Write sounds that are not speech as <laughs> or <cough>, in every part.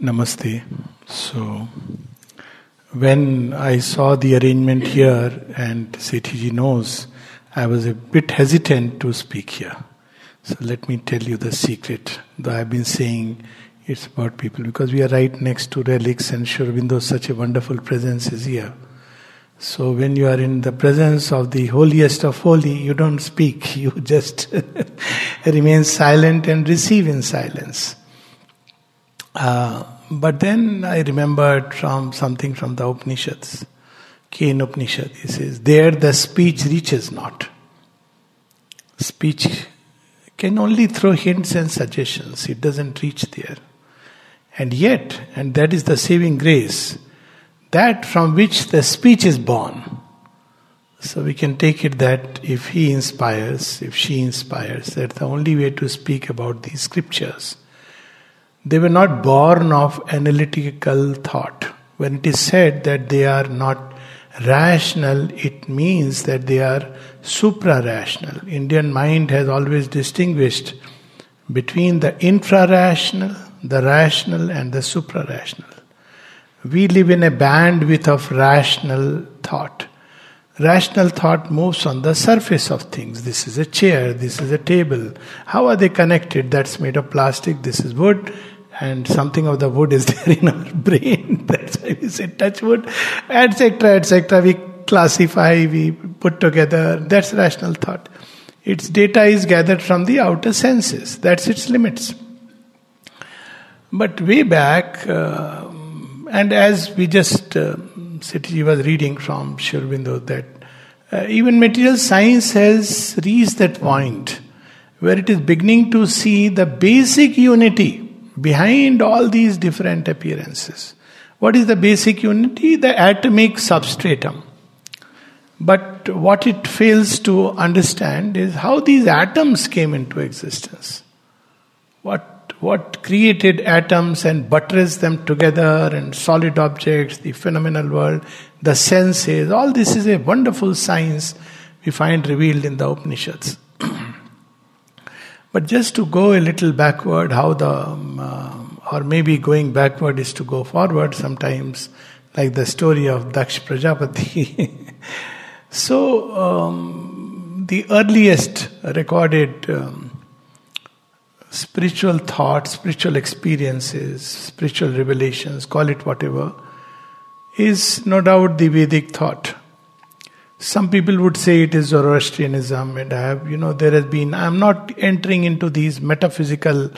Namaste. So, when I saw the arrangement here, and Sethiji knows, I was a bit hesitant to speak here. So, let me tell you the secret. Though I've been saying it's about people, because we are right next to relics, and Sri Aurobindo, such a wonderful presence is here. So, when you are in the presence of the holiest of holy, you don't speak, <laughs> you just <laughs> remain silent and receive in silence. Uh, but then I remembered from something from the Upanishads, Kena Upanishad. He says, There the speech reaches not. Speech can only throw hints and suggestions, it doesn't reach there. And yet, and that is the saving grace, that from which the speech is born. So we can take it that if he inspires, if she inspires, that's the only way to speak about these scriptures they were not born of analytical thought. When it is said that they are not rational, it means that they are supra rational. Indian mind has always distinguished between the infra rational, the rational, and the supra rational. We live in a bandwidth of rational thought. Rational thought moves on the surface of things. This is a chair, this is a table. How are they connected? That's made of plastic, this is wood, and something of the wood is <laughs> there in our brain. <laughs> That's why we say touch wood, etc., etc. We classify, we put together. That's rational thought. Its data is gathered from the outer senses. That's its limits. But way back, uh, and as we just, uh, Sethiji was reading from Sri that uh, even material science has reached that point where it is beginning to see the basic unity behind all these different appearances. What is the basic unity? The atomic substratum. But what it fails to understand is how these atoms came into existence. What, what created atoms and buttressed them together and solid objects, the phenomenal world, the senses, all this is a wonderful science we find revealed in the Upanishads. <clears throat> But just to go a little backward, how the, um, uh, or maybe going backward is to go forward sometimes, like the story of Daksh Prajapati. <laughs> so, um, the earliest recorded um, spiritual thoughts, spiritual experiences, spiritual revelations, call it whatever, is no doubt the Vedic thought. Some people would say it is Zoroastrianism, and I have, you know, there has been, I'm not entering into these metaphysical,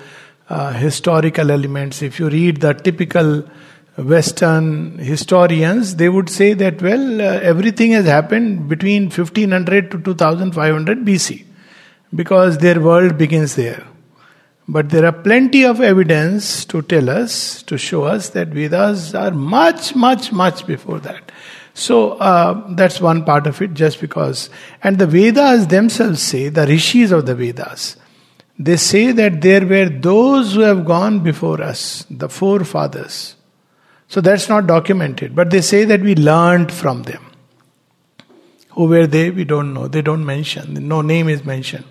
uh, historical elements. If you read the typical Western historians, they would say that, well, uh, everything has happened between 1500 to 2500 BC, because their world begins there. But there are plenty of evidence to tell us, to show us that Vedas are much, much, much before that. So uh, that's one part of it, just because. And the Vedas themselves say, the rishis of the Vedas, they say that there were those who have gone before us, the forefathers. So that's not documented, but they say that we learned from them. Who were they? We don't know. They don't mention. No name is mentioned.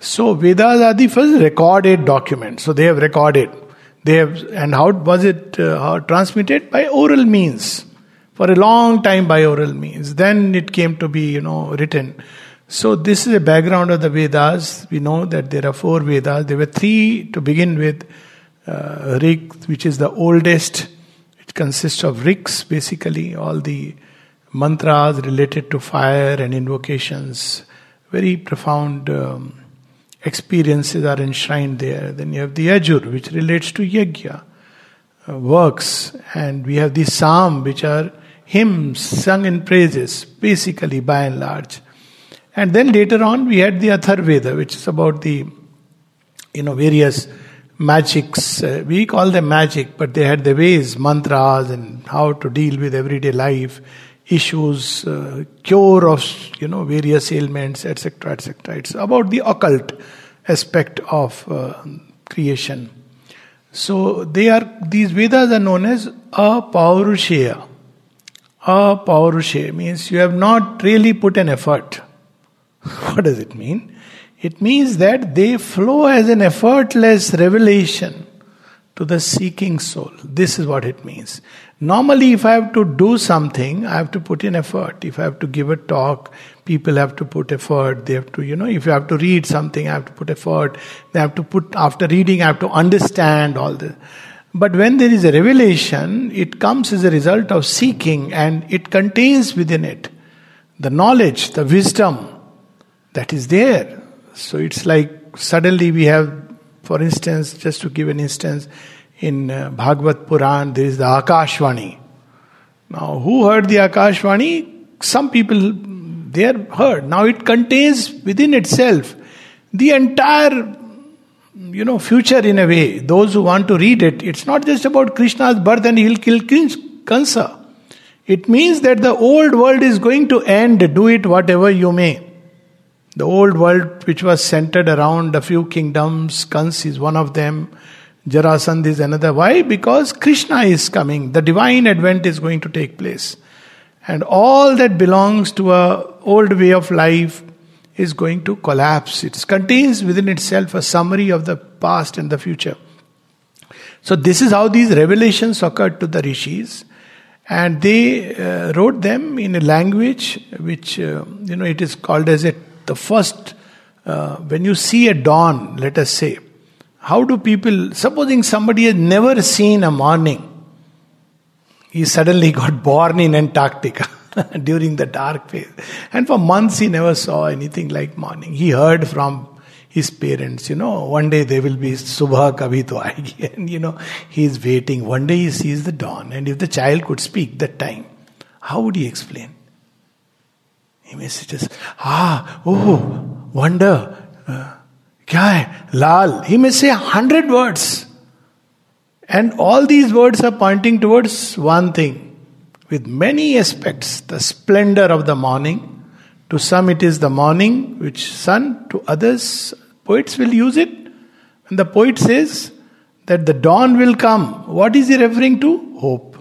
So Vedas are the first recorded document. So they have recorded. They have, and how was it uh, how transmitted by oral means? for a long time by oral means. Then it came to be, you know, written. So this is a background of the Vedas. We know that there are four Vedas. There were three to begin with. Uh, Rig, which is the oldest. It consists of rigs, basically, all the mantras related to fire and invocations. Very profound um, experiences are enshrined there. Then you have the Yajur, which relates to Yajna, uh, works. And we have the Psalm, which are hymns sung in praises, basically by and large. And then later on, we had the Atharveda, which is about the, you know, various magics. Uh, we call them magic, but they had the ways, mantras, and how to deal with everyday life issues, uh, cure of, you know, various ailments, etc., etc. It's about the occult aspect of uh, creation. So they are these Vedas are known as apaurusheya. Apaurushe means you have not really put an effort. <laughs> What does it mean? It means that they flow as an effortless revelation to the seeking soul. This is what it means. Normally, if I have to do something, I have to put in effort. If I have to give a talk, people have to put effort. They have to, you know, if you have to read something, I have to put effort. They have to put, after reading, I have to understand all this. But when there is a revelation, it comes as a result of seeking and it contains within it the knowledge, the wisdom that is there. So it's like suddenly we have, for instance, just to give an instance, in uh, Bhagavad Puran, there is the Akashvani. Now, who heard the Akashvani? Some people there heard. Now, it contains within itself the entire you know, future in a way. Those who want to read it, it's not just about Krishna's birth and he'll kill Kansa. It means that the old world is going to end, do it whatever you may. The old world, which was centered around a few kingdoms, kansa is one of them, Jarasandh is another. Why? Because Krishna is coming, the divine advent is going to take place. And all that belongs to a old way of life, is going to collapse. It contains within itself a summary of the past and the future. So, this is how these revelations occurred to the rishis, and they uh, wrote them in a language which, uh, you know, it is called as a, the first, uh, when you see a dawn, let us say, how do people, supposing somebody has never seen a morning, he suddenly got born in Antarctica. <laughs> during the dark phase. And for months he never saw anything like morning. He heard from his parents, you know, one day they will be Subha Kabhi to aayegi. <laughs> And you know, he is waiting. One day he sees the dawn. And if the child could speak that time, how would he explain? He may say just, ah, oh, wonder. Uh, kya hai? Lal. He may say a hundred words. And all these words are pointing towards one thing with many aspects the splendor of the morning. To some, it is the morning which sun, to others, poets will use it. And the poet says that the dawn will come. What is he referring to? Hope.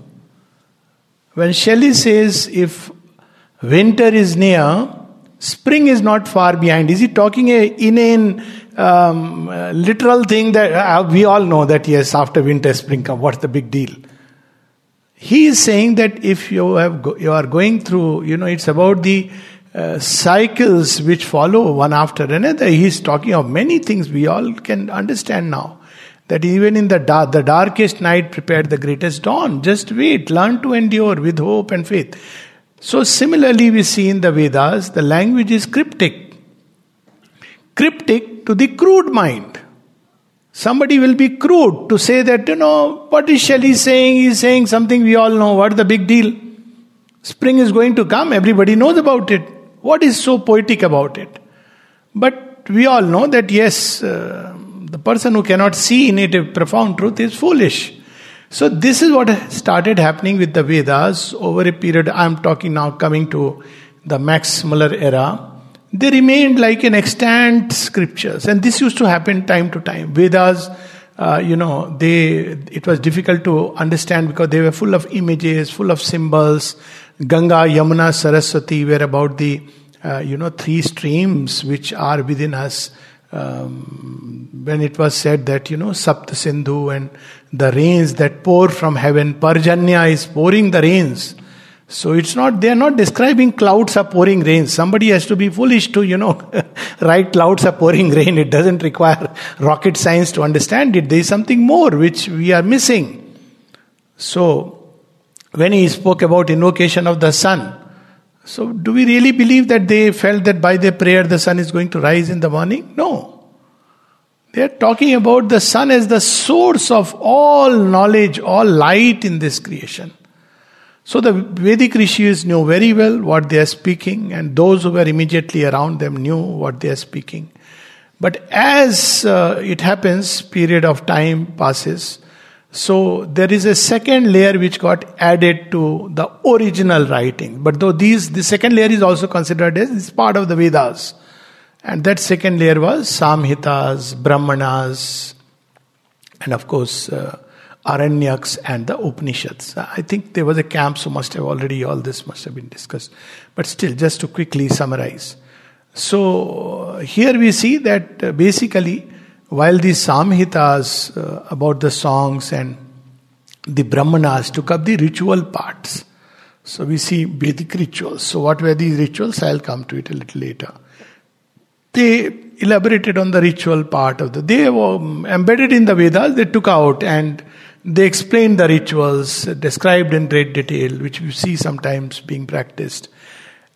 When Shelley says, if winter is near, spring is not far behind, is he talking a inane, um, literal thing that uh, we all know that yes, after winter, spring comes? What's the big deal? he is saying that if you have go, you are going through you know it's about the uh, cycles which follow one after another he is talking of many things we all can understand now that even in the dark, the darkest night prepared the greatest dawn just wait learn to endure with hope and faith so similarly we see in the vedas the language is cryptic cryptic to the crude mind Somebody will be crude to say that, you know, what is Shelley saying? He's saying something we all know. What the big deal? Spring is going to come. Everybody knows about it. What is so poetic about it? But we all know that yes, uh, the person who cannot see in it a profound truth is foolish. So this is what started happening with the Vedas over a period. I'm talking now coming to the Max Muller era they remained like an extant scriptures. And this used to happen time to time. Vedas, uh, you know, they it was difficult to understand because they were full of images, full of symbols. Ganga, Yamuna, Saraswati were about the, uh, you know, three streams which are within us. Um, when it was said that, you know, Sapta Sindhu and the rains that pour from heaven, Parjanya is pouring the rains. So it's not, they are not describing clouds are pouring rain. Somebody has to be foolish to, you know, <laughs> write clouds are pouring rain. It doesn't require rocket science to understand it. There is something more which we are missing. So, when he spoke about invocation of the sun, so do we really believe that they felt that by their prayer the sun is going to rise in the morning? No. They are talking about the sun as the source of all knowledge, all light in this creation. So the Vedic rishis knew very well what they are speaking, and those who were immediately around them knew what they are speaking. But as uh, it happens, period of time passes, so there is a second layer which got added to the original writing. But though these, the second layer is also considered as part of the Vedas. And that second layer was Samhitas, Brahmanas, and of course, uh, Aranyaks and the Upanishads. I think there was a camp, so must have already all this must have been discussed. But still, just to quickly summarize. So here we see that uh, basically while the Samhitas uh, about the songs and the Brahmanas took up the ritual parts. So we see Vedic rituals. So what were these rituals? I'll come to it a little later. They elaborated on the ritual part of the. They were embedded in the Vedas. They took out and they explained the rituals, described in great detail, which we see sometimes being practiced.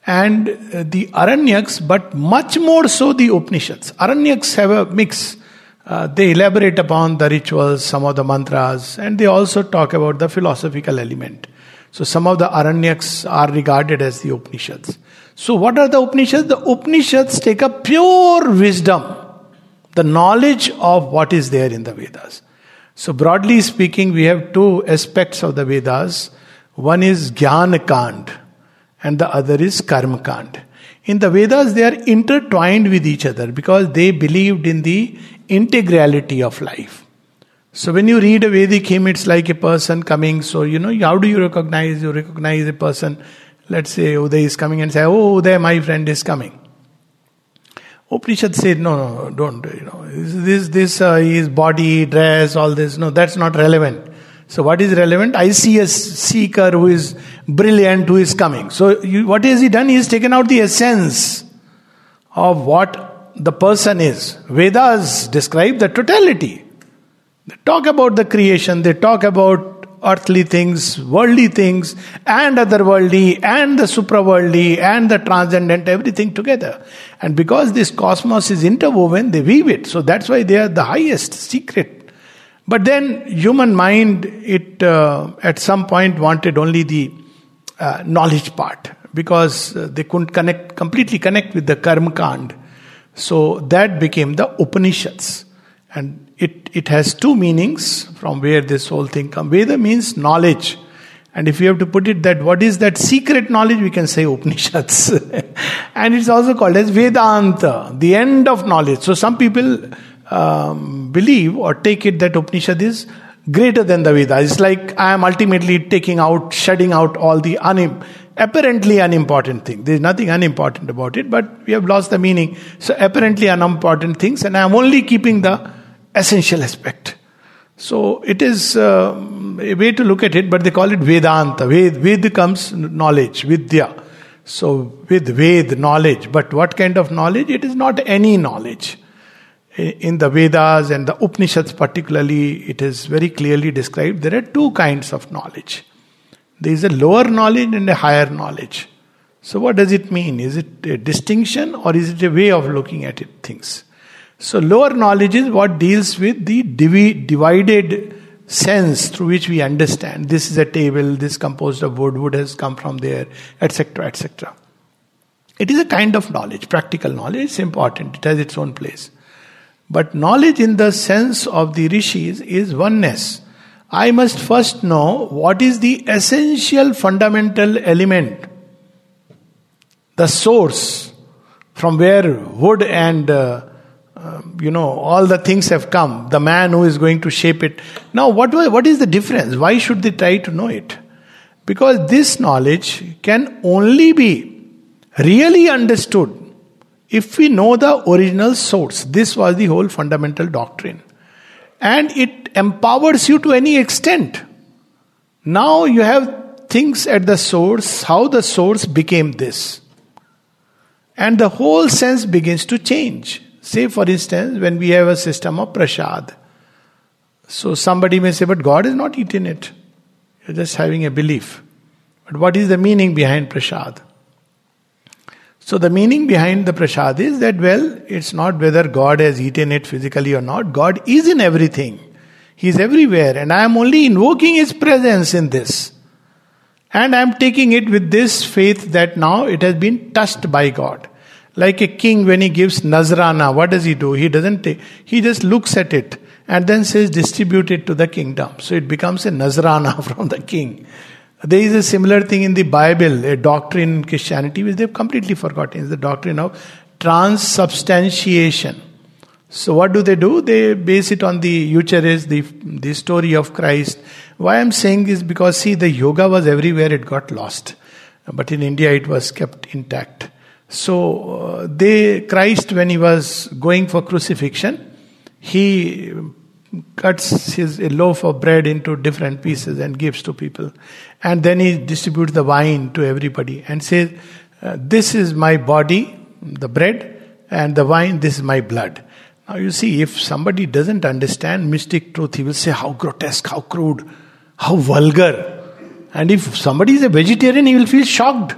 And uh, the Aranyaks, but much more so the Upanishads. Aranyaks have a mix. Uh, they elaborate upon the rituals, some of the mantras, and they also talk about the philosophical element. So some of the Aranyaks are regarded as the Upanishads. So what are the Upanishads? The Upanishads take up pure wisdom, the knowledge of what is there in the Vedas. So, broadly speaking, we have two aspects of the Vedas. One is Jnana Kand, and the other is Karma Kand. In the Vedas, they are intertwined with each other because they believed in the integrality of life. So, when you read a Vedic hymn, it's like a person coming. So, you know, how do you recognize? You recognize a person. Let's say Uday is coming and say, Oh, Uday, my friend is coming. Upanishad said, no, no, don't, you know, this, this, uh, his body, dress, all this, no, that's not relevant. So what is relevant? I see a seeker who is brilliant, who is coming. So you, what has he done? He has taken out the essence of what the person is. Vedas describe the totality. They talk about the creation, they talk about earthly things, worldly things, and otherworldly, and the supraworldly, and the transcendent, everything together. And because this cosmos is interwoven, they weave it. So that's why they are the highest secret. But then human mind, it uh, at some point wanted only the uh, knowledge part because uh, they couldn't connect completely connect with the karma kand. So that became the Upanishads. And it, it has two meanings from where this whole thing comes. Veda means knowledge. And if you have to put it that what is that secret knowledge, we can say Upanishads. <laughs> and it's also called as Vedanta, the end of knowledge. So some people um, believe or take it that Upanishad is greater than the Vedas. It's like I am ultimately taking out, shutting out all the unim, apparently unimportant thing. There's nothing unimportant about it, but we have lost the meaning. So apparently unimportant things, and I am only keeping the essential aspect. So it is uh, a way to look at it, but they call it Vedanta. Ved, Ved comes knowledge, Vidya. So with Ved, knowledge. But what kind of knowledge? It is not any knowledge. In the Vedas and the Upanishads, particularly, it is very clearly described there are two kinds of knowledge. There is a lower knowledge and a higher knowledge. So, what does it mean? Is it a distinction or is it a way of looking at it, things? So, lower knowledge is what deals with the divi- divided sense through which we understand this is a table, this composed of wood, wood has come from there, etc., etc. It is a kind of knowledge, practical knowledge, it's important, it has its own place. But knowledge in the sense of the rishis is oneness. I must first know what is the essential fundamental element, the source from where wood and uh, um, you know, all the things have come. The man who is going to shape it. Now, what, what is the difference? Why should they try to know it? Because this knowledge can only be really understood if we know the original source. This was the whole fundamental doctrine. And it empowers you to any extent. Now you have things at the source, how the source became this. And the whole sense begins to change. Say, for instance, when we have a system of prasad. So somebody may say, but God is not eating it. You're just having a belief. But what is the meaning behind prasad? So the meaning behind the prasad is that, well, it's not whether God has eaten it physically or not. God is in everything. He is everywhere. And I am only invoking His presence in this. And I am taking it with this faith that now it has been touched by God. Like a king, when he gives Nazrana, what does he do? He doesn't take, he just looks at it and then says, distribute it to the kingdom. So it becomes a Nazrana <laughs> from the king. There is a similar thing in the Bible, a doctrine in Christianity which they've completely forgotten. It's the doctrine of transubstantiation. So what do they do? They base it on the Eucharist, the, the story of Christ. Why I'm saying is because see, the yoga was everywhere, it got lost. But in India it was kept intact. So uh, they Christ when he was going for crucifixion, he cuts his a loaf of bread into different pieces and gives to people. And then he distributes the wine to everybody and says uh, this is my body the bread and the wine this is my blood. Now you see if somebody doesn't understand mystic truth he will say how grotesque how crude how vulgar. And if somebody is a vegetarian he will feel shocked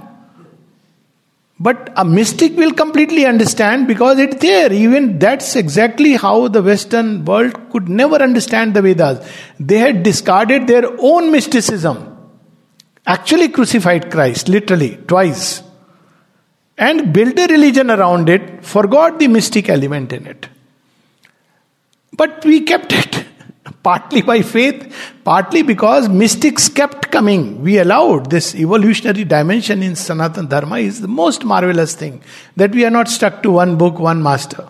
but a mystic will completely understand because it's there. Even that's exactly how the Western world could never understand the Vedas. They had discarded their own mysticism, actually crucified Christ, literally, twice, and built a religion around it, forgot the mystic element in it. But we kept it partly by faith, partly because mystics kept coming. We allowed this evolutionary dimension in Sanatan Dharma is the most marvelous thing that we are not stuck to one book, one master.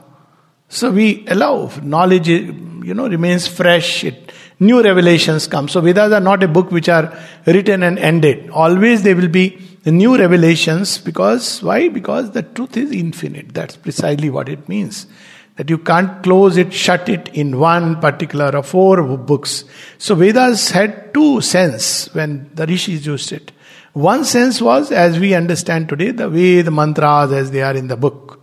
So we allow knowledge, you know, remains fresh. It, new revelations come. So Vedas are not a book which are written and ended. Always there will be new revelations because why? Because the truth is infinite. That's precisely what it means that you can't close it, shut it in one particular or four books. So Vedas had two sense when the rishis used it. One sense was, as we understand today, the Veda mantras as they are in the book.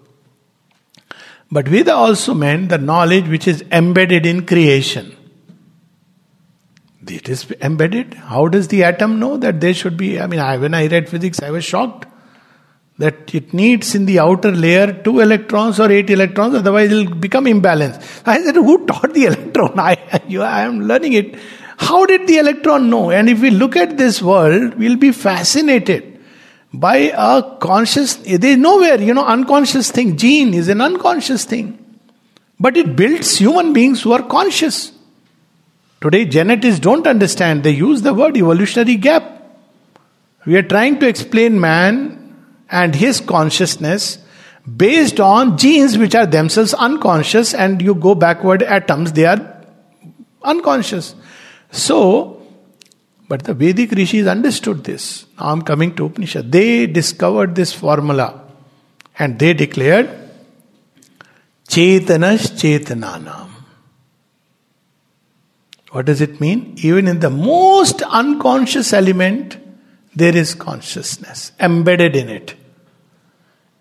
But Veda also meant the knowledge which is embedded in creation. It is embedded. How does the atom know that there should be? I mean, I, when I read physics, I was shocked that it needs in the outer layer two electrons or eight electrons, otherwise it will become imbalanced. I said, Who taught the <laughs> electron? I, you, I am learning it. How did the electron know? And if we look at this world, we'll be fascinated by a conscious, there is nowhere, you know, unconscious thing. Gene is an unconscious thing. But it builds human beings who are conscious. Today, genetics don't understand. They use the word evolutionary gap. We are trying to explain man and his consciousness based on genes which are themselves unconscious and you go backward atoms they are unconscious. So but the vedic rishis understood this. Now i'm coming to upanishad. They discovered this formula and they declared chetanas chetananam what does it mean? Even in the most unconscious element there is consciousness embedded in it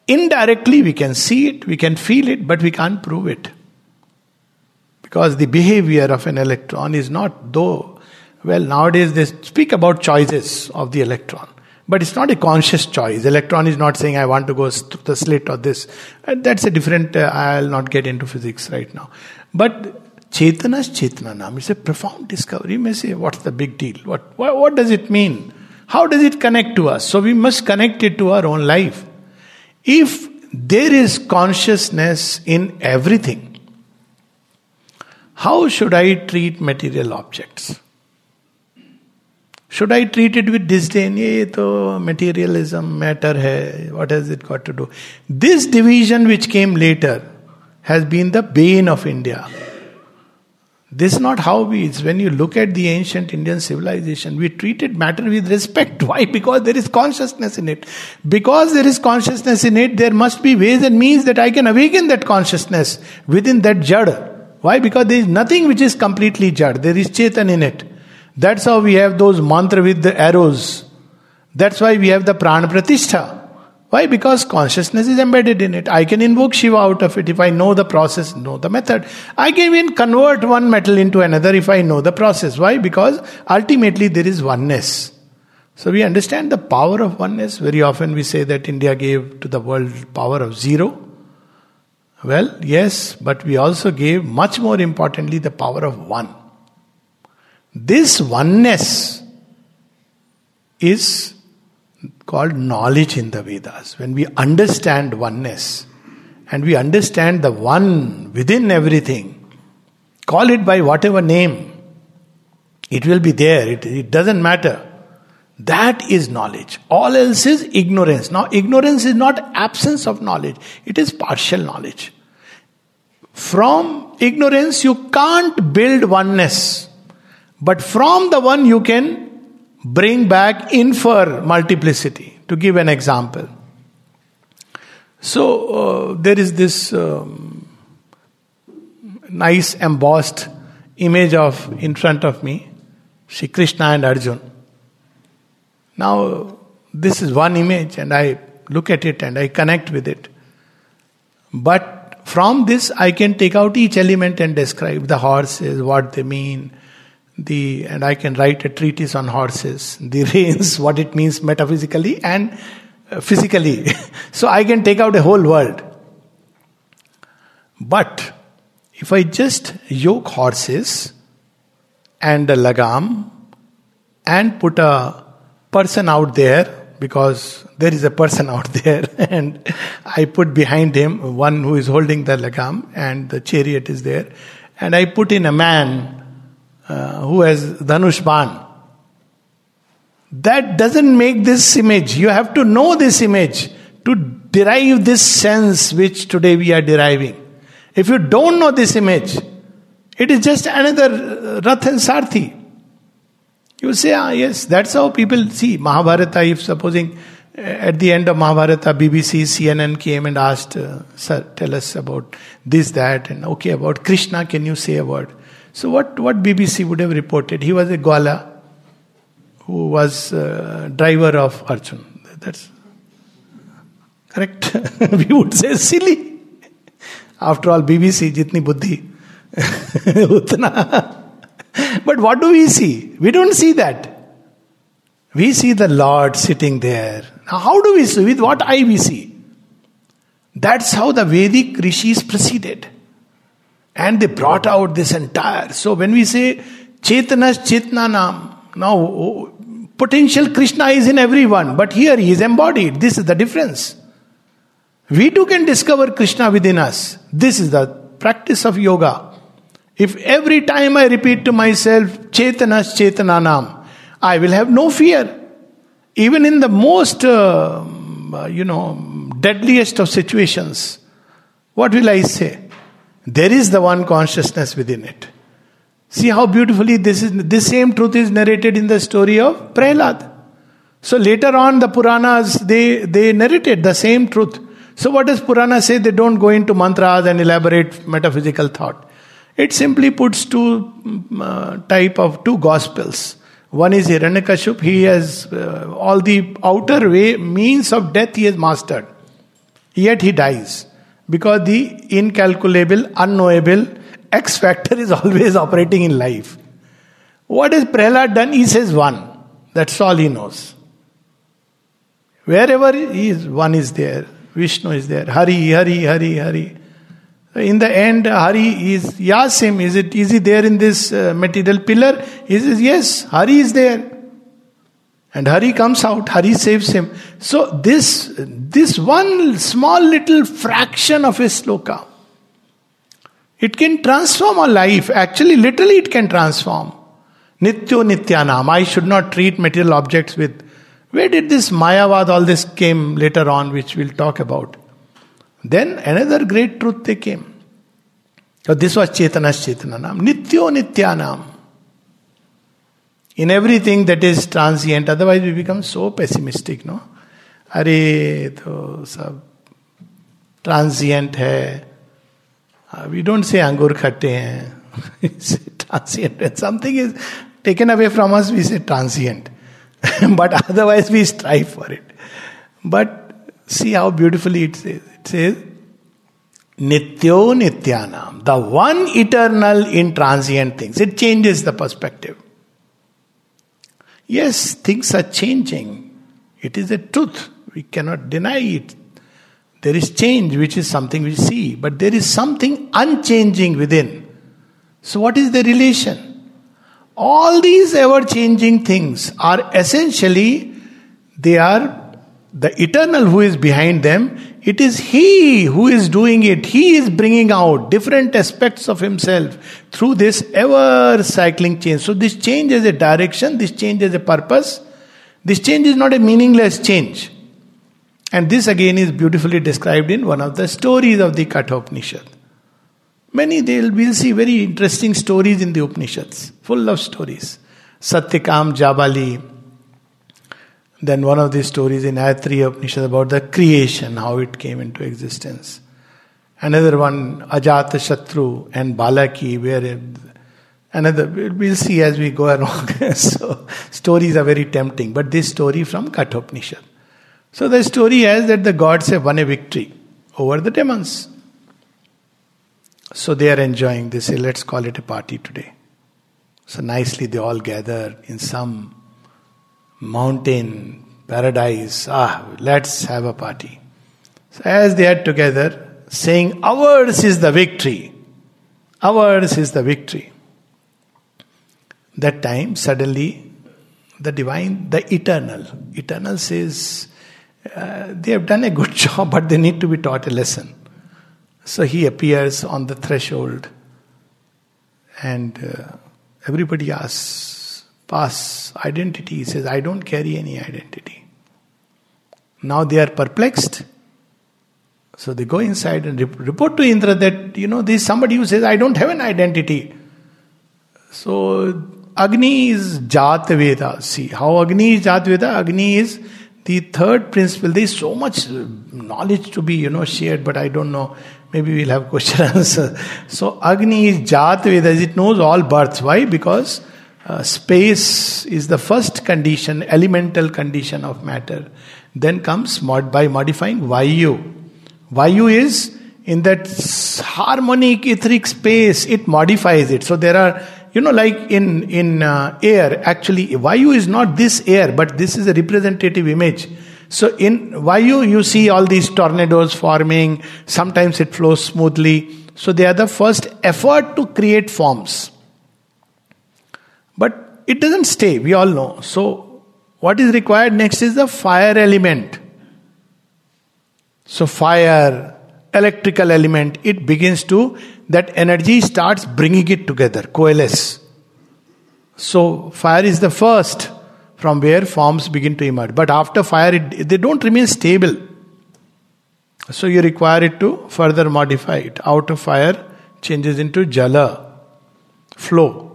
Indirectly, we can see it, we can feel it, but we can't prove it. Because the behavior of an electron is not, though, well, nowadays they speak about choices of the electron. But it's not a conscious choice. Electron is not saying, I want to go through the slit or this. That's a different, uh, I'll not get into physics right now. But Chetana's Chetananam is a profound discovery. You may say, what's the big deal? What, what, what does it mean? How does it connect to us? So we must connect it to our own life. If there is consciousness in everything, how should I treat material objects? Should I treat it with disdain? ये materialism matter hai. What has it got to do? This division which came later has been the bane of India. This is not how we, it's when you look at the ancient Indian civilization, we treated matter with respect. <laughs> Why? Because there is consciousness in it. Because there is consciousness in it, there must be ways and means that I can awaken that consciousness within that jad. Why? Because there is nothing which is completely jad. There is chetan in it. That's how we have those mantra with the arrows. That's why we have the prana pratishtha. Why? Because consciousness is embedded in it. I can invoke Shiva out of it if I know the process, know the method. I can even convert one metal into another if I know the process. Why? Because ultimately there is oneness. So we understand the power of oneness. Very often we say that India gave to the world power of zero. Well, yes, but we also gave much more importantly the power of one. This oneness is called knowledge in the Vedas. When we understand oneness and we understand the one within everything, call it by whatever name, it will be there. It, it doesn't matter. That is knowledge. All else is ignorance. Now, ignorance is not absence of knowledge, it is partial knowledge. From ignorance, you can't build oneness. But from the one, you can bring back, infer multiplicity. To give an example. So uh, there is this um, nice embossed image of in front of me, Shri Krishna and Arjun. Now, this is one image, and I look at it and I connect with it. But from this, I can take out each element and describe the horses, what they mean, the and I can write a treatise on horses, <laughs> the reins, what it means metaphysically and uh, physically. <laughs> so I can take out a whole world. But if I just yoke horses and a lagam and put a person out there because there is a person <laughs> out there and I put behind him one who is holding the lagam and the chariot is there and I put in a man uh, who has Dhanush Ban. That doesn't make this image. You have to know this image to derive this sense which today we are deriving. If you don't know this image, it is just another Rath and Sarthi. You say, ah, yes, that's how people see Mahabharata. If supposing uh, at the end of Mahabharata, BBC, CNN came and asked, uh, Sir, tell us about this, that, and okay, about Krishna, can you say a word? So, what, what BBC would have reported? He was a Gwala who was uh, driver of Arjun. That's correct. <laughs> we would say silly. After all, BBC, jitni buddhi, <laughs> utna. But what do we see? We don't see that. We see the Lord sitting there. Now, how do we see? With what eye we see? That's how the Vedic rishis proceeded. And they brought out this entire. So when we say Chetanas Chetananam, now potential Krishna is in everyone, but here he is embodied. This is the difference. We too can discover Krishna within us. This is the practice of yoga. If every time I repeat to myself, Chetanas Chetananam, I will have no fear. Even in the most, uh, you know, deadliest of situations, what will I say? There is the one consciousness within it. See how beautifully this is this same truth is narrated in the story of Prahlad. So later on the Puranas they they narrated the same truth. So what does Purana say? They don't go into mantras and elaborate metaphysical thought. It simply puts two uh, type of two gospels. One is Hiranyakashipu. He has uh, all the outer way means of death he has mastered. Yet he dies because the incalculable, unknowable X factor is always operating in life. What has Prahlad done? He says one. That's all he knows. Wherever he is, one is there. Vishnu is there. Hari, Hari, Hari, Hari. In the end, Hari is Yasim. Is it? Is he there in this uh, material pillar? He says yes. Hari is there. And Hari comes out, Hari saves him. So this, this one small little fraction of a sloka, it can transform our life. Actually, literally it can transform. Nityo Nityanam. I should not treat material objects with. Where did this Mayavad, all this came later on, which we'll talk about? Then another great truth they came. So this was Chetanas Chetananam. Nityo Nityanam in everything that is transient. Otherwise, we become so pessimistic, no? अरे तो सब transient है we don't say अंगूर खट्टे हैं transient something is taken away from us we say transient but otherwise we strive for it. But see how beautifully it says. It says, Nityo Nityanam, the one eternal in transient things. It changes the perspective. Yes, things are changing. It is a truth. We cannot deny it. There is change, which is something we see, but there is something unchanging within. So, what is the relation? All these ever changing things are essentially, they are the eternal who is behind them it is He who is doing it. He is bringing out different aspects of Himself through this ever cycling change. So, this change is a direction, this change is a purpose. This change is not a meaningless change. And this again is beautifully described in one of the stories of the Kathopanishad. Many they'll we'll see very interesting stories in the Upanishads, full of stories. Satyakam Jabali, then one of these stories in Aitareya Upanishad about the creation, how it came into existence. Another one, Ajata Shatru and Balaki, where another, we'll see as we go along. <laughs> so, stories are very tempting. But this story from Kathopanishad. So, the story is that the gods have won a victory over the demons. So, they are enjoying. They say, let's call it a party today. So, nicely they all gather in some mountain paradise. Ah, let's have a party. So, as they are together, saying, Ours is the victory. Ours is the victory. That time, suddenly, the divine, the eternal, eternal says, uh, they have done a good <laughs> job, but they need to be taught a lesson. So he appears on the threshold, and uh, everybody asks, Pass identity. He says, I don't carry any identity. Now they are perplexed so they go inside and report to Indra that, you know, there's somebody who says, I don't have an identity. So Agni is Jat Veda. See, how Agni is Jat Veda? Agni is the third principle. There is so much uh, knowledge to be, you know, shared, but I don't know. Maybe we'll have question <laughs> answer. So Agni is Jat Veda. It knows all births. Why? Because uh, space is the first condition, elemental condition of matter. Then comes mod- by modifying Vayu Vayu is in that harmonic etheric space, it modifies it. So there are, you know, like in in uh, air, actually, Vayu is not this air, but this is a representative image. So in Vayu, you see all these tornadoes forming. Sometimes it flows smoothly. So they are the first effort to create forms. But it doesn't stay. We all know. So what is required next is the fire element. So, fire, electrical element, it begins to, that energy starts bringing it together, coalesce. So, fire is the first from where forms begin to emerge. But after fire, it, they don't remain stable. So, you require it to further modify it. Out of fire, changes into jala, flow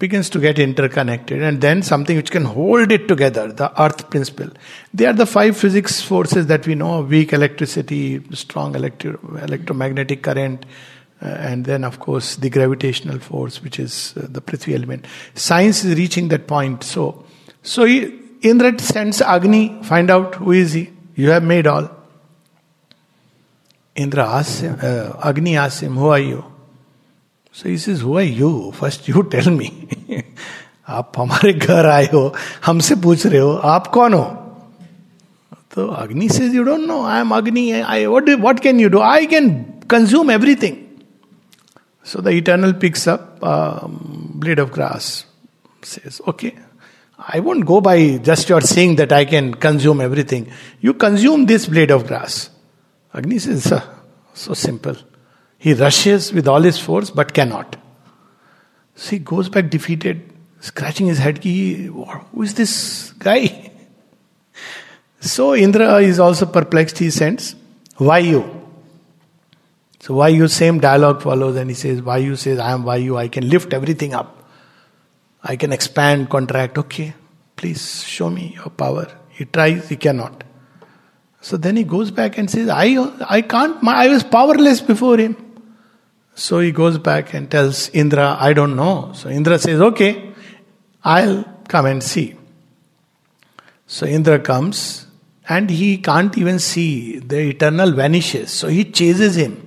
begins to get interconnected and then something which can hold it together the earth principle. They are the five physics forces that we know weak electricity strong electro- electromagnetic current uh, and then of course the gravitational force which is uh, the prithvi element. Science is reaching that point. So so he, indra sends agni find out who is he. You have made all. Indra asks him, uh, agni asks him who are you so is is हुआ you first you tell me आप हमारे घर आए हो, हमसे पूछ रहे हो, आप कौन हो? तो Agni say you don't know I am Agni I what what can you do I can consume everything so the eternal picks up blade of grass says okay I won't go by just your saying that I can consume everything you consume this blade of grass Agni say so simple he rushes with all his force but cannot. So he goes back defeated, scratching his head. Ki, Who is this guy? <laughs> So Indra is also perplexed. He sends Vayu? So Vayu? same dialogue follows, and he says, Vayu? says, I am Vayu. I can lift everything up. I can expand, contract. Okay, please show me your power. He tries, he cannot. So then he goes back and says, I, I can't, my, I was powerless before him. So he goes back and tells Indra, I don't know. So Indra says, Okay, I'll come and see. So Indra comes and he can't even see. The eternal vanishes. So he chases him.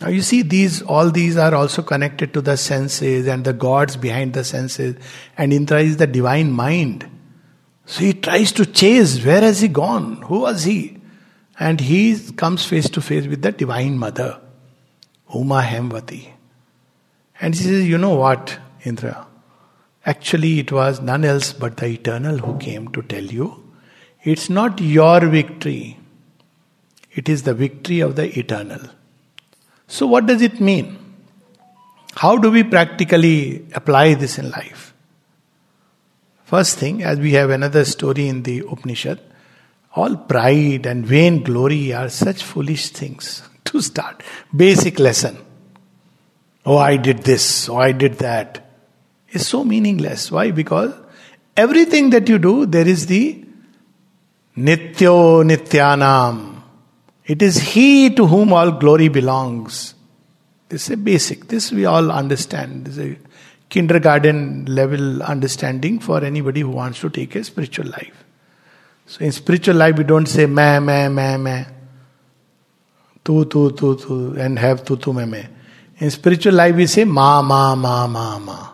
Now you see, these all these are also connected to the senses and the gods behind the senses. And Indra is the divine mind. So he tries to chase. Where has he gone? Who was he? And he comes face to face with the divine mother. Uma Hemvati. And she says, You know what, Indra? Actually, it was none else but the Eternal who came to tell you it's not your victory, it is the victory of the Eternal. So, what does it mean? How do we practically apply this in life? First thing, as we have another story in the Upanishad, all pride and vain glory are such foolish things to start. Basic lesson. Oh, I did this, oh, I did that. Is so meaningless. Why? Because everything that you do, there is the Nityo Nityanam. It is He to whom all glory belongs. This is a basic. This we all understand. This is a kindergarten level understanding for anybody who wants to take a spiritual life. So in spiritual life, we don't say ma ma ma ma, tu tu tu tu, and have tu tu me me. In spiritual life, we say ma ma ma ma ma.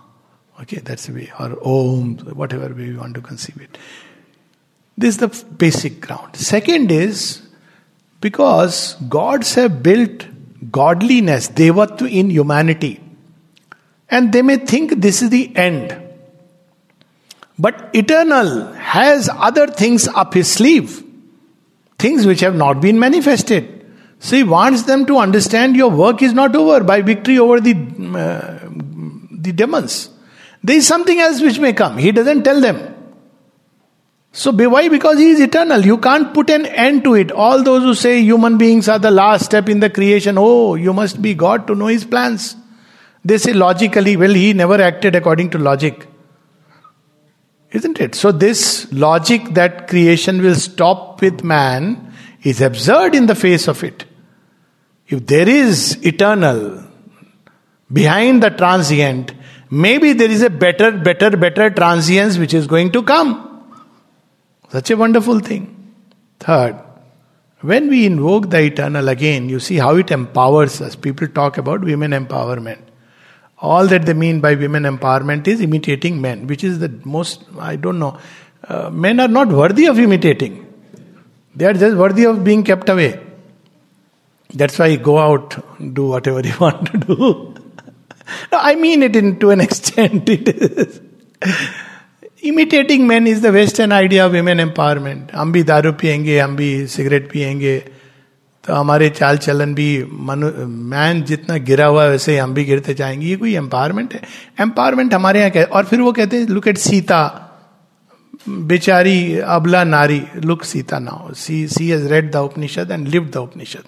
Okay, that's the way, or om, whatever way we want to conceive it. This is the basic ground. Second is because gods have built godliness, devatva in humanity. And they may think this is the end. But eternal has other things up his sleeve, things which have not been manifested. So he wants them to understand your work is not over by victory over the, uh, the demons. There is something else which may come. He doesn't tell them. So why? Because he is eternal. You can't put an end to it. All those who say human beings are the last step in the creation, oh, you must be God to know his plans. They say logically, well, he never acted according to logic. Isn't it? So this logic that creation will stop with man is absurd in the face of it. If there is eternal behind the transient, maybe there is a better, better, better transience which is going to come. Such a wonderful thing. Third, when we invoke the eternal again, you see how it empowers us. People talk about women empowerment. All that they mean by women empowerment is imitating men, which is the most, I don't know. Uh, men are not worthy of imitating, they are just worthy of being kept away. That's why go out, do whatever <laughs> you want to do. no, I mean it in, to an <laughs> extent. It is. Imitating man is the western idea of women empowerment हम भी दारू पियेंगे हम भी cigarette पियेंगे तो हमारे चाल चलन भी मनु मैन जितना गिरा हुआ है वैसे हम भी गिरते जाएँगे ये कोई एम्पावरमेंट है एम्पावरमेंट हमारे यहाँ क्या और फिर वो कहते हैं लुक एट सीता बेचारी अबला नारी look Sita now see she has read the Upanishad and live the Upanishad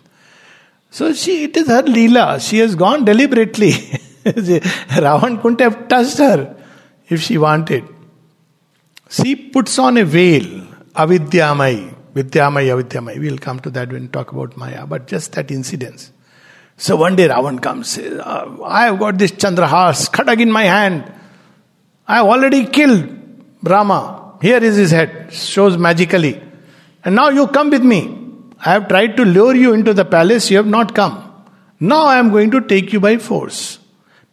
So she, it is her lila. She has gone deliberately. <laughs> Ravan couldn't have touched her if she wanted. She puts on a veil, avidyamai, vidyamai, avidyamai. We'll come to that when we talk about Maya, but just that incidence. So one day Ravan comes, says, uh, I have got this Chandrahas, khadag in my hand. I have already killed Brahma. Here is his head, shows magically. And now you come with me. I have tried to lure you into the palace, you have not come. Now I am going to take you by force.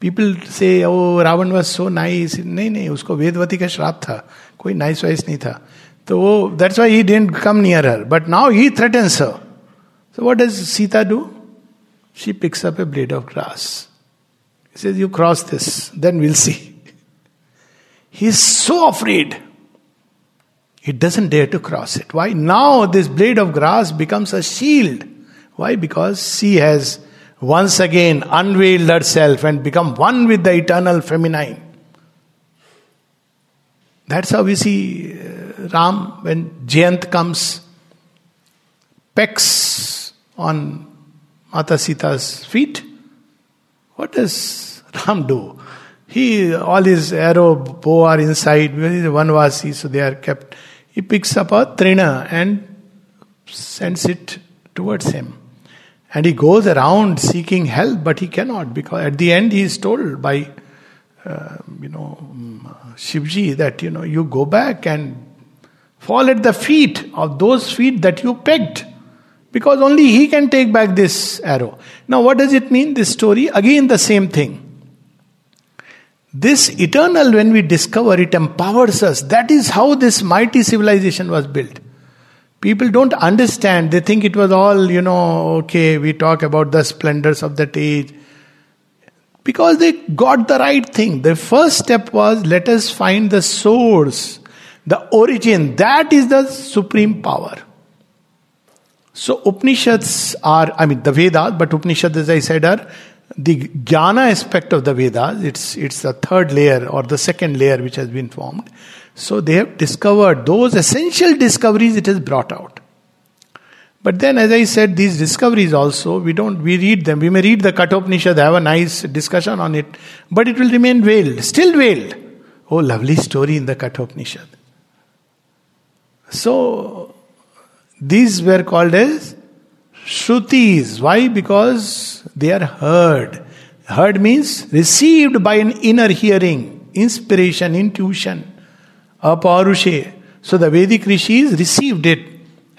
People से ओ Ravan was so nice नहीं नहीं उसको वेदवती का श्राप था कोई nice vice नहीं था तो वो that's why he didn't come near her but now he threatens her so what does Sita do she picks up A blade of grass says you cross this then we'll see he's so afraid he doesn't dare to cross it why now this blade of grass becomes a shield why because she has once again unveiled herself and become one with the eternal feminine that's how we see uh, Ram when Jayant comes, pecks on Mata Sita's feet. What does Ram do? He, all his arrow, bow are inside. One Vasi, so they are kept. He picks up a trina and sends it towards him. And he goes around seeking help, but he cannot because at the end he is told by uh, you know, Shivji, that you know, you go back and fall at the feet of those feet that you pegged. Because only he can take back this arrow. Now, what does it mean, this story? Again, the same thing. This eternal, when we discover, it empowers us. That is how this mighty civilization was built. People don't understand. They think it was all, you know, okay, we talk about the splendors of that age. Because they got the right thing. The first step was let us find the source, the origin. That is the supreme power. So Upanishads are, I mean, the Vedas, but Upanishads, as I said, are the jnana aspect of the Vedas. It's it's the third layer or the second layer which has been formed. So they have discovered those essential discoveries. It has brought out. But then, as I said, these discoveries also, we don't, we read them. We may read the Kathopanishad, have a nice discussion on it, but it will remain veiled, still veiled. Oh, lovely story in the Kathopanishad. So, these were called as Shrutis. Why? Because they are heard. Heard means received by an inner hearing, inspiration, intuition, apaurusheya. So the Vedic rishis received it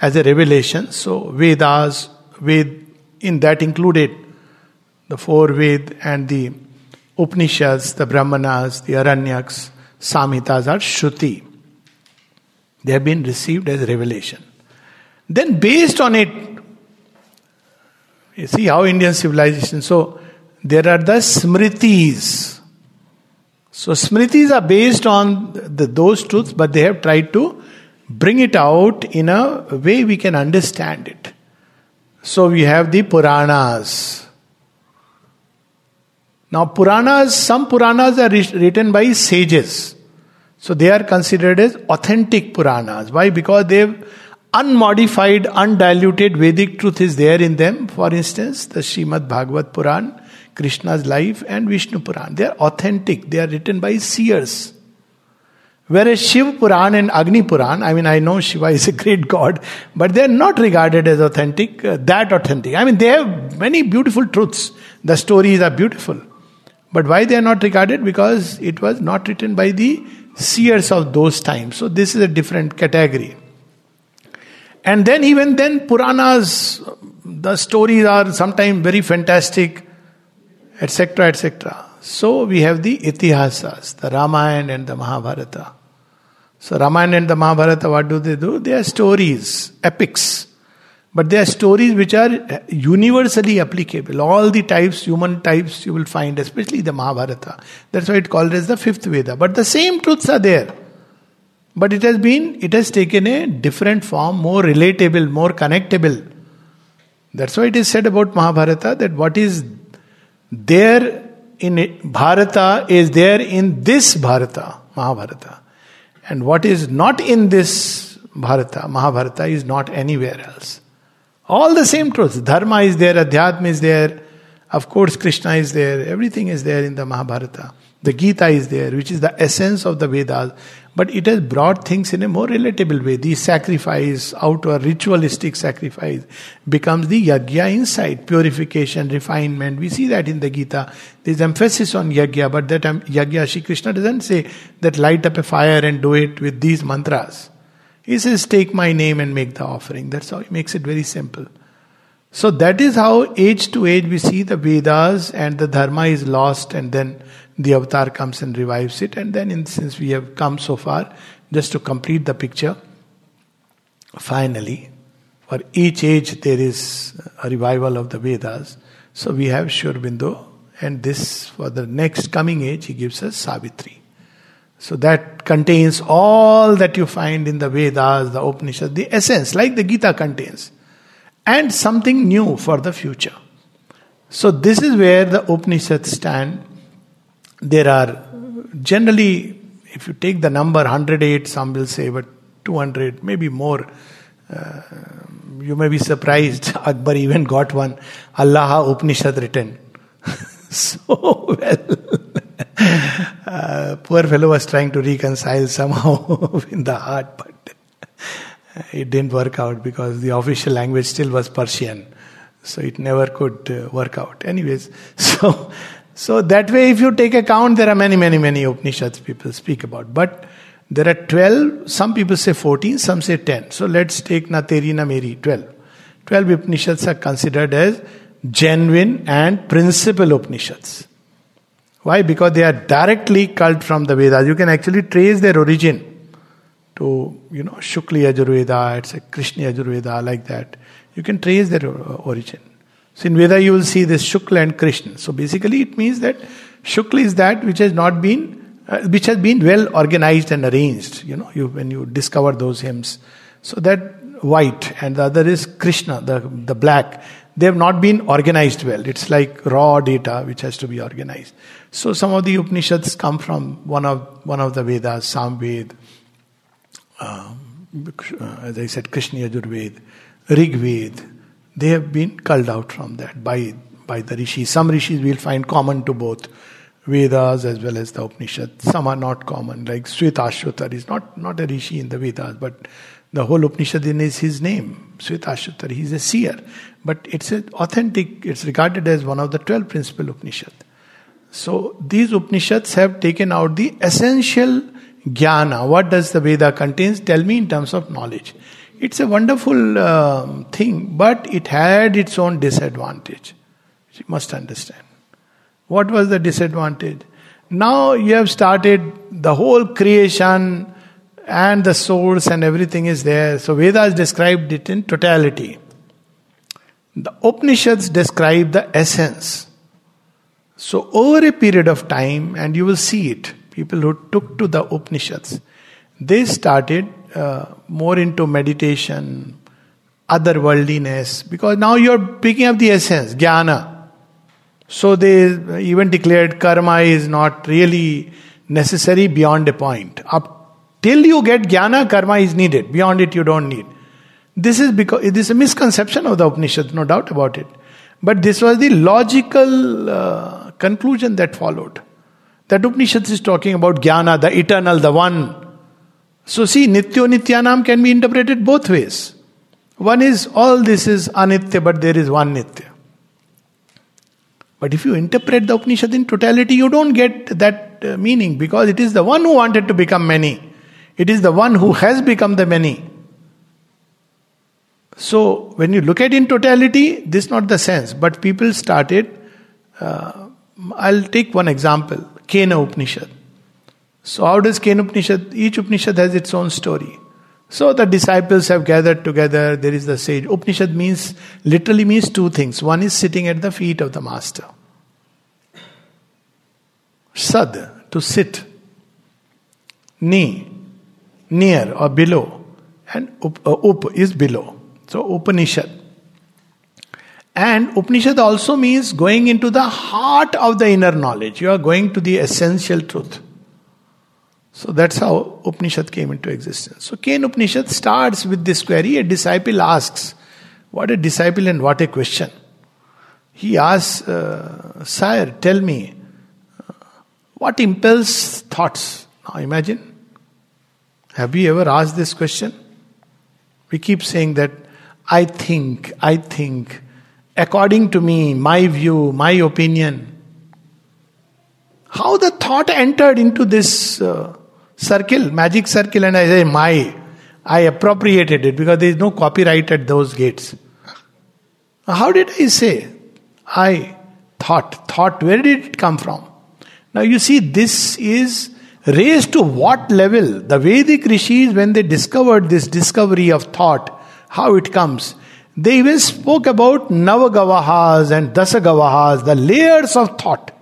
as a revelation. So Vedas, Ved, in that included the four Ved and the Upanishads, the Brahmanas, the Aranyaks, Samhitas are Shruti. They have been received as revelation. Then, based on it, you see how Indian civilization. So, there are the smritis. So, smritis are based on the, those truths, but they have tried to bring it out in a way we can understand it. So, we have the Puranas. Now, Puranas, some Puranas are written by sages. So, they are considered as authentic Puranas. Why? Because they've unmodified, undiluted Vedic truth is there in them. For instance, the Srimad Bhagavat Puran, Krishna's life, and Vishnu Puran. They are authentic, they are written by seers. Whereas Shiv Puran and Agni Puran, I mean, I know Shiva is a great god, but they are not regarded as authentic, uh, that authentic. I mean, they have many beautiful truths. The stories are beautiful. But why they are not regarded? Because it was not written by the seers of those times. So this is a different category. And then, even then, Puranas, the stories are sometimes very fantastic, etc., etc. So we have the Itihasas, the Ramayana and the Mahabharata. So Ramayana and the Mahabharata, what do they do? They are stories, epics. But they are stories which are universally applicable. All the types, human types, you will find, especially the Mahabharata. That's why it's called as the fifth Veda. But the same truths are there. But it has been, it has taken a different form, more relatable, more connectable. That's why it is said about Mahabharata that what is there in it, Bharata is there in this Bharata, Mahabharata. And what is not in this Bharata, Mahabharata, is not anywhere else. All the same truths. Dharma is there, Adhyatma is there, of course, Krishna is there, everything is there in the Mahabharata. The Gita is there, which is the essence of the Vedas, but it has brought things in a more relatable way. The sacrifice, outward ritualistic sacrifice, becomes the yagya inside, purification, refinement. We see that in the Gita. There's emphasis on yagya, but that um, yagya, Shri Krishna doesn't say that light up a fire and do it with these mantras. He says, take my name and make the offering. That's how he makes it very simple. So that is how age to age we see the Vedas and the Dharma is lost and then the avatar comes and revives it. And then, in, since we have come so far, just to complete the picture, finally, for each age there is a revival of the Vedas. So we have Sri Aurobindo, and this for the next coming age, he gives us Savitri. So that contains all that you find in the Vedas, the Upanishads, the essence, like the Gita contains, and something new for the future. So this is where the Upanishads stand there are generally, if you take the number 108, some will say, but 200, maybe more. Uh, you may be surprised. <laughs> Akbar even got one Allah Upanishad written. <laughs> so well. <laughs> uh, poor fellow was trying to reconcile somehow in the heart, but it didn't work out because the official language still was Persian. So it never could uh, work out. Anyways, so so that way, if you take account, there are many, many, many Upanishads people speak about. But there are 12, some people say 14, some say 10. So let's take Na Teri Na Meri, 12. 12 Upanishads are considered as genuine and principal Upanishads. Why? Because they are directly culled from the Vedas. You can actually trace their origin to, you know, Shukla Yajurveda, it's a Krishna Yajurveda, like that. You can trace their uh, origin. So in Veda you will see this Shukla and Krishna. So basically it means that Shukla is that which has not been, uh, which has been well organized and arranged. You know, you, when you discover those hymns. So that white and the other is Krishna, the, the black. They have not been organized well. It's like raw data which has to be organized. So some of the Upanishads come from one of one of the Vedas, Samved, um, uh, as I said, Krishna Yajurved, Rigved, they have been culled out from that by, by the rishis. Some rishis we'll find common to both Vedas as well as the Upanishad. Some are not common, like Svetashvatar is not, not a rishi in the Vedas, but The whole Upanishad is his name, Svetashvatara. He's a seer. But it's an authentic, it's regarded as one of the 12 principal Upanishad. So these Upanishads have taken out the essential jnana. What does the Veda contains? Tell me in terms of knowledge. It's a wonderful um, thing, but it had its own disadvantage. You must understand. What was the disadvantage? Now you have started the whole creation and the source and everything is there. So Vedas described it in totality. The Upanishads describe the essence. So over a period of time, and you will see it, people who took to the Upanishads, they started uh, more into meditation, otherworldliness, because now you're picking up the essence, jnana. So they even declared karma is not really necessary beyond a point. Up till you get jnana, karma is needed. Beyond it, you don't need. This is because it is a misconception of the Upanishad, no doubt about it. But this was the logical uh, conclusion that followed. That Upanishad is talking about jnana, the eternal, the one. So see, nityo nityanam can be interpreted both ways. One is all this is anitya, but there is one nitya. But if you interpret the Upanishad in totality, you don't get that uh, meaning because it is the one who wanted to become many. It is the one who has become the many. So, when you look at in totality, this is not the sense. But people started. Uh, I'll take one example Kena Upanishad. So, how does Kena Upanishad? Each Upanishad has its own story. So the disciples have gathered together. There is the sage. Upanishad means literally means two things. One is sitting at the feet of the master. Sad to sit. Ni near or below, and up, uh, up is below. So Upanishad. And Upanishad also means going into the heart of the inner knowledge. You are going to the essential truth. So that's how Upanishad came into existence. So Kena Upanishad starts with this query. A disciple asks, What a disciple and what a question. He asks, uh, Sire, tell me, uh, what impels thoughts? Now imagine. Have we ever asked this question? We keep saying that I think, I think, according to me, my view, my opinion. How the thought entered into this uh, circle, magic circle, and I say, my. I appropriated it because there is no copyright at those gates. How did I say? I thought. Thought, where did it come from? Now you see, this is raised to what level? The Vedic rishis, when they discovered this discovery of thought, how it comes, they even spoke about Navagwas and Dashagwas, the layers of thought,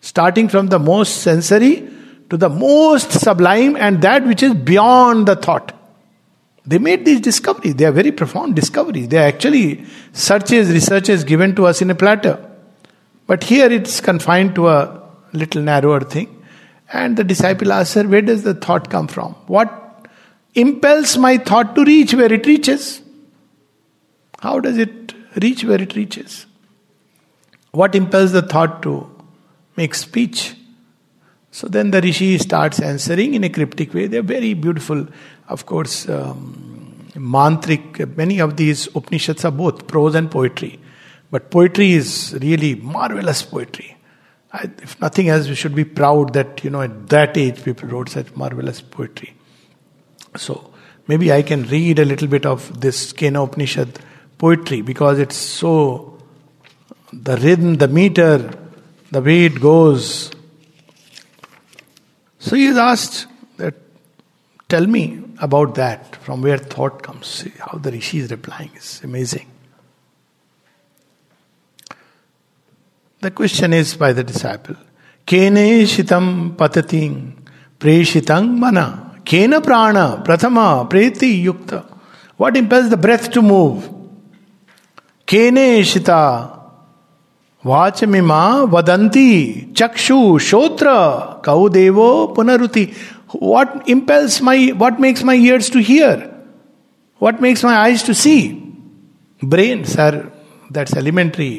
starting from the most sensory to the most sublime and that which is beyond the thought. They made these discoveries. They are very profound discoveries. They are actually searches, researches given to us in a platter. But here it's confined to a little narrower thing. And the disciple asks her, Where does the thought come from? What impels my thought to reach where it reaches? How does it reach where it reaches? What impels the thought to make speech? So then the rishi starts answering in a cryptic way. They're very beautiful. Of course, um, mantric, many of these Upanishads are both prose and poetry. But poetry is really marvelous poetry. I, if nothing else, we should be proud that, you know, at that age people wrote such marvelous poetry. So maybe I can read a little bit of this Kena Upanishad poetry because it's so, the rhythm, the meter, the way it goes, so he is asked that, tell me about that, from where thought comes. See how the Rishi is replying is amazing. The question is by the disciple, Kene shitam patating preshitang mana, kena prana prathama preti yukta. What impels the breath to move? Kene shita वाच मिमा वदंती चक्षु, श्रोत्र कौ देवो पुनरुति what impels my what makes my ears to hear what makes my eyes to see brain sir that's elementary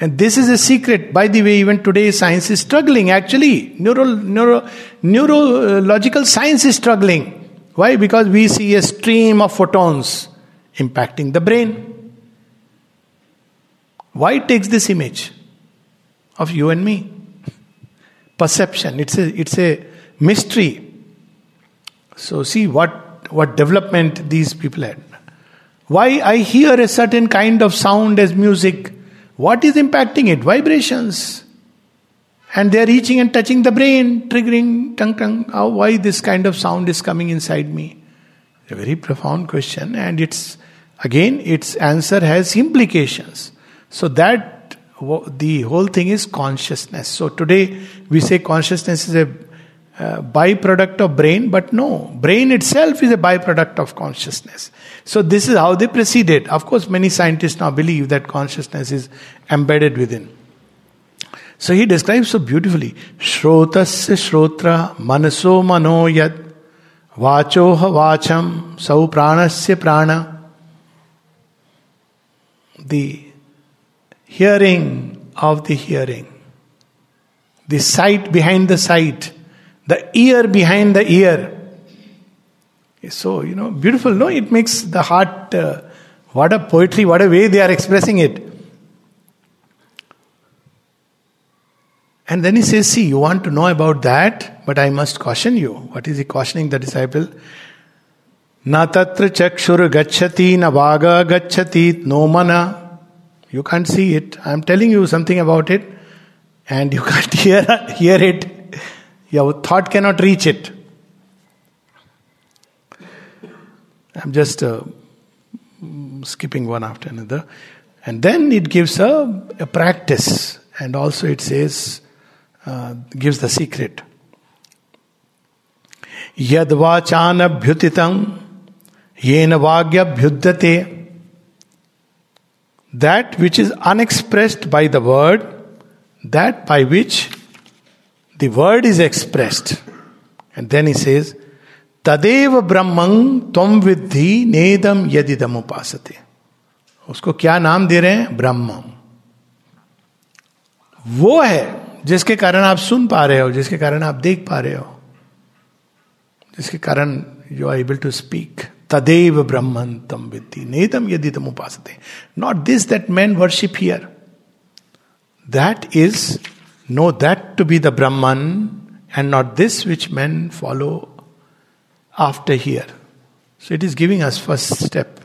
and this is a secret by the way even today science is struggling actually neuro neurological science is struggling why because we see a stream of photons impacting the brain Why takes this image of you and me? Perception. It's a it's a mystery. So see what what development these people had. Why I hear a certain kind of sound as music. What is impacting it? Vibrations. And they are reaching and touching the brain, triggering tongue tongue. How, why this kind of sound is coming inside me? A very profound question, and it's again its answer has implications. So that the whole thing is consciousness. So today we say consciousness is a uh, byproduct of brain, but no, brain itself is a byproduct of consciousness. So this is how they proceeded. Of course, many scientists now believe that consciousness is embedded within. So he describes so beautifully Shrotasya Shrotra Manaso Mano Yad Vachoha Vacham Sau Pranasya Prana. The hearing of the hearing, the sight behind the sight, the ear behind the ear. So, you know, beautiful. No, it makes the heart, uh, what a poetry, what a way they are expressing it. And then he says, See, you want to know about that, but I must caution you. What is he cautioning the disciple? Tatra chakshur gachati na vaga gachati no mana. You can't see it. I'm telling you something about it, and you <laughs> can't hear, hear it. Your thought cannot reach it. I'm just uh, skipping one after another. And then it gives a, a practice. And also it says, uh, gives the secret. Yadvachanabhyutitam yena vagyabhyudate That which is unexpressed by the word, that by which the word is expressed. And then he says, तदेव ब्रह्मं तम विद्धि नेदम यदिदम उपासते उसको क्या नाम दे रहे हैं? ब्रह्मम। वो है जिसके कारण आप सुन पा रहे हो जिसके कारण आप देख पा रहे हो जिसके कारण you are able to speak Tadev Brahman tam vitti netam yaditam upasate. Not this that men worship here. That is, know that to be the Brahman and not this which men follow after here. So it is giving us first step.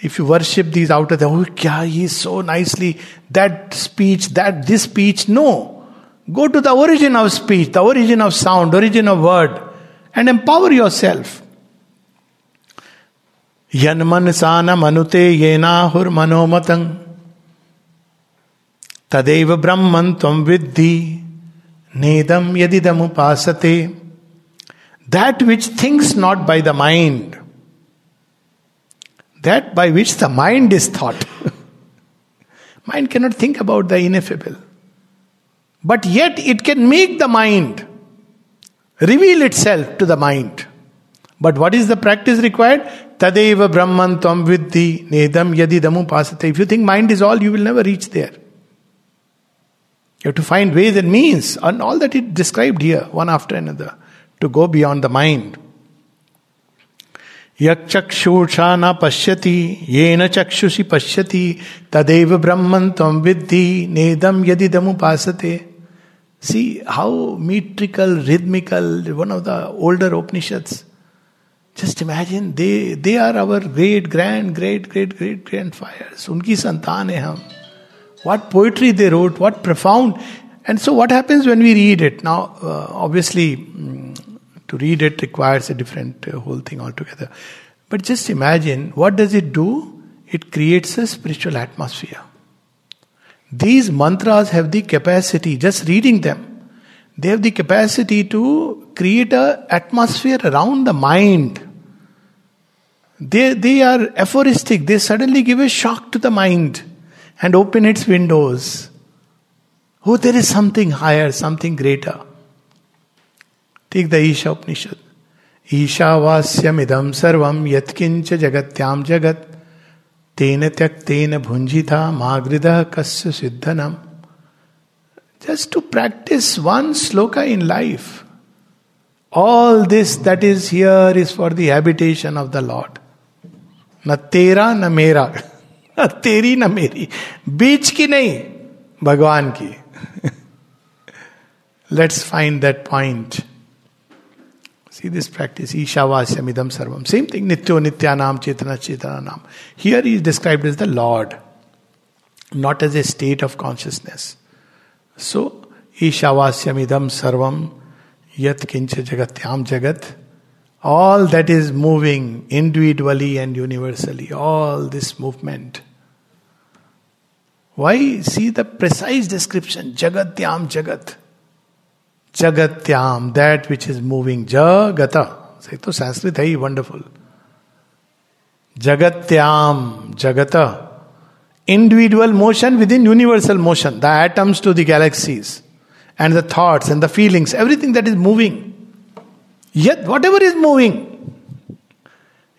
If you worship these outer, they oh, kya, he is so nicely, that speech, that this speech, no. Go to the origin of speech, the origin of sound, origin of word, and empower yourself. यनमन सान मनुते ये नाहुर मनोमतं तदेव ब्रह्मन तम विद्धि नेदम यदिदम उपासते that which thinks not by the mind that by which the mind is thought mind cannot think about the ineffable but yet it can make the mind reveal itself to the mind mind. But what is the practice required? Tadeva Brahman Tvam Vidhi Nedam Yadidamu Pasate. If you think mind is all, you will never reach there. You have to find ways and means, and all that it described here, one after another, to go beyond the mind. यक्षुषा न पश्यति ये न चक्षुषि पश्यति तदेव ब्रह्मन तम विद्धि नेदम यदि दमुपासते see how metrical rhythmical one of the older Upanishads just imagine they they are our great grand great great great grand Fyers उनकी संतान है हम what poetry they wrote, what profound. And so, what happens when we read it? Now, uh, obviously, To read it requires a different uh, whole thing altogether. But just imagine what does it do? It creates a spiritual atmosphere. These mantras have the capacity, just reading them, they have the capacity to create an atmosphere around the mind. They, they are aphoristic, they suddenly give a shock to the mind and open its windows. Oh, there is something higher, something greater. Take the Isha Upanishad. ईशावास्यमिदम सर्वम यत्किंच जगत्याम जगत तेन त्यक्तेन भुंजिता मागृद कस्य सिद्धनम just to practice one sloka in life. All this that is here is for the habitation of the Lord. न तेरा न मेरा <laughs> न तेरी न मेरी बीच की नहीं भगवान की <laughs> let's find that point See this practice, Ishavasyamidam Sarvam. Same thing, Nityo Nityanam Chetana Chetananam. Here he is described as the Lord, not as a state of consciousness. So, Ishavasyamidam Sarvam Yat Kincha Jagatyam Jagat. All that is moving individually and universally, all this movement. Why? See the precise description Jagatyam Jagat. Jagatyam, that which is moving. Jagata. Say to Sanskrit hai wonderful. Jagatyam, Jagata. Individual motion within universal motion. The atoms to the galaxies. And the thoughts and the feelings. Everything that is moving. Yet, whatever is moving.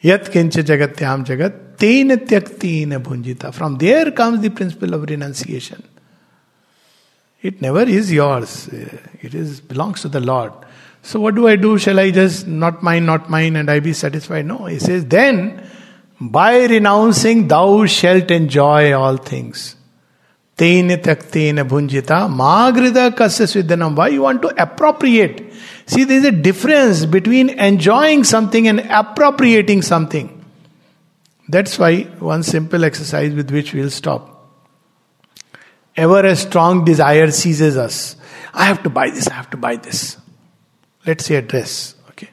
Yat kincha jagatyam jagat. Tena tyaktina bhunjita. From there comes the principle of renunciation. It never is yours. Eh, it is belongs to the Lord. So what do I do? Shall I just not mine, not mine, and I be satisfied? No. He says, then by renouncing thou shalt enjoy all things. Tena taktena bhunjita magrida kasya Why you want to appropriate? See, there is a difference between enjoying something and appropriating something. That's why one simple exercise with which we'll stop ever a strong desire seizes us. I have to buy this, I have to buy this. Let's say a dress, okay?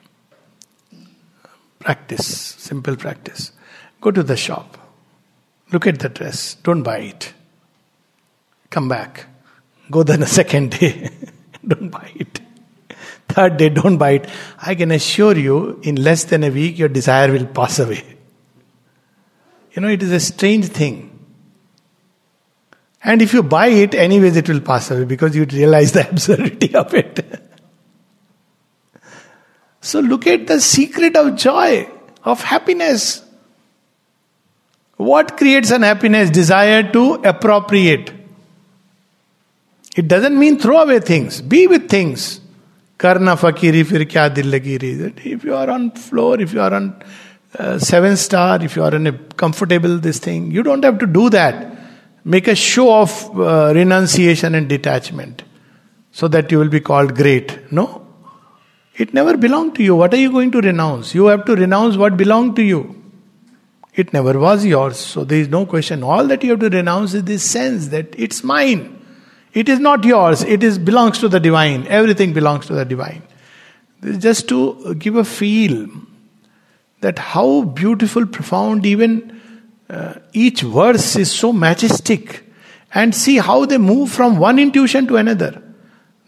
Practice, simple practice. Go to the shop, look at the dress, don't buy it. Come back. Go then a second day, <laughs> don't buy it. Third day, don't buy it. I can assure you, in less than a week, your desire will pass away. You know, it is a strange thing. And if you buy it, anyways, it will pass away because you realize the <laughs> absurdity of it. so look at the secret of joy, of happiness. What creates unhappiness? Desire to appropriate. It doesn't mean throw away things. Be with things. Karna fakiri fir kya dil lagi If you are on floor, if you are on uh, seven star, if you are in a comfortable this thing, you don't have to do that make a show of uh, renunciation and detachment so that you will be called great. No. It never belonged to you. What are you going to renounce? You have to renounce what belonged to you. It never was yours. So there is no question. All that you have to renounce is this sense that it's mine. It is not yours. It is belongs to the divine. Everything belongs to the divine. This is just to give a feel that how beautiful, profound, even uh, each verse is so majestic. And see how they move from one intuition to another.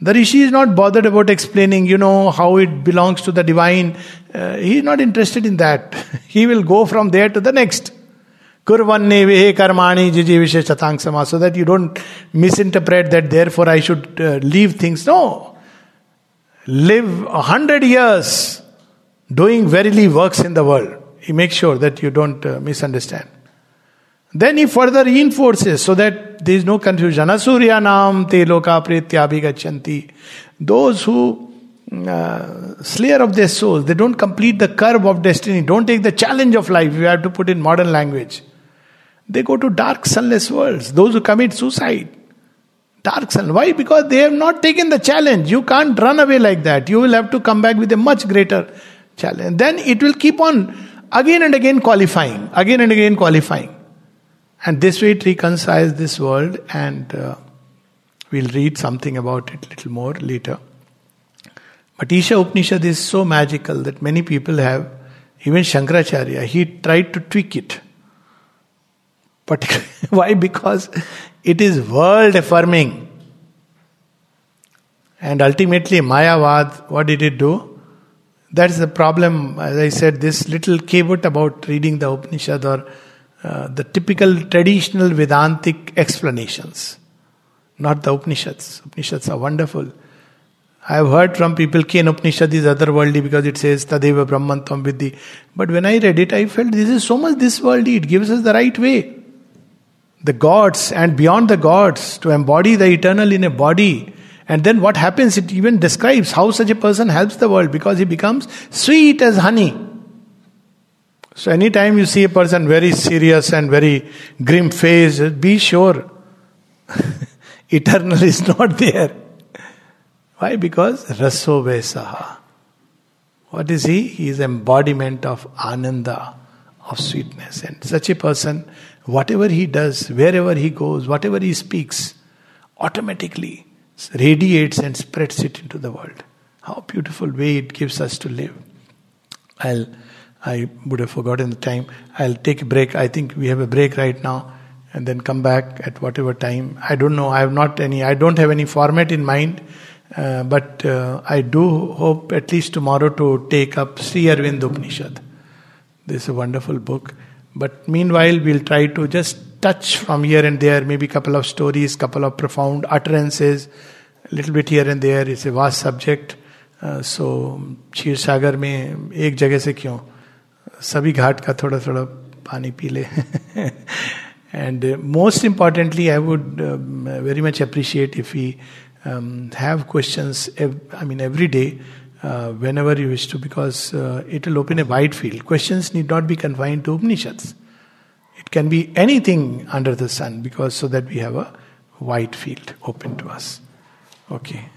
The Rishi is not bothered about explaining, you know, how it belongs to the divine. Uh, he is not interested in that. <laughs> he will go from there to the next. Kurvanne vehe karmani jiji sama. So that you don't misinterpret that therefore I should uh, leave things. No. Live a hundred years doing verily works in the world. He makes sure that you don't uh, misunderstand. Then he further reinforces so that there is no confusion. Asurya nam te loka pretyabhigachanti. Those who uh, slayer of their souls, they don't complete the curve of destiny, don't take the challenge of life, you have to put in modern language. They go to dark, sunless worlds. Those who commit suicide. Dark sun. Why? Because they have not taken the challenge. You can't run away like that. You will have to come back with a much greater challenge. Then it will keep on again and again qualifying, again and again qualifying. And this way it reconciles this world, and uh, we'll read something about it little more later. But Isha Upanishad is so magical that many people have, even Shankaracharya, he tried to tweak it. But <laughs> why? Because it is world affirming. And ultimately, Mayavad, what did it do? That's the problem, as I said, this little caveat about reading the Upanishad or uh, the typical traditional Vedantic explanations, not the Upanishads. Upanishads are wonderful. I have heard from people, Kena Upanishad is otherworldly because it says Tadeva Brahmantam Vidhi. But when I read it, I felt this is so much this worldly, it gives us the right way. The gods and beyond the gods, to embody the eternal in a body And then what happens, it even describes how such a person helps the world because he becomes sweet as honey. So, anytime you see a person very serious and very grim face, be sure <laughs> eternal is not there. Why? Because Raso Vesaha. What is he? He is embodiment of Ananda, of sweetness. And such a person, whatever he does, wherever he goes, whatever he speaks, automatically radiates and spreads it into the world. How beautiful way it gives us to live. I'll I would have forgotten the time. I'll take a break. I think we have a break right now and then come back at whatever time. I don't know. I have not any, I don't have any format in mind. Uh, but uh, I do hope at least tomorrow to take up Sri Aurobindo Upanishad. This is a wonderful book But meanwhile, we'll try to just touch from here and there, maybe a couple of stories, couple of profound utterances, a little bit here and there. It's a vast subject. सो क्षीर सागर में एक जगह से क्यों सभी घाट का थोड़ा थोड़ा पानी पी ले <laughs> and most importantly I would very much appreciate if he have questions I mean every day whenever you wish to, because uh, it will open a wide field. Questions need not be confined to Upanishads. It can be anything under the sun, because so that we have a wide field open to us. Okay.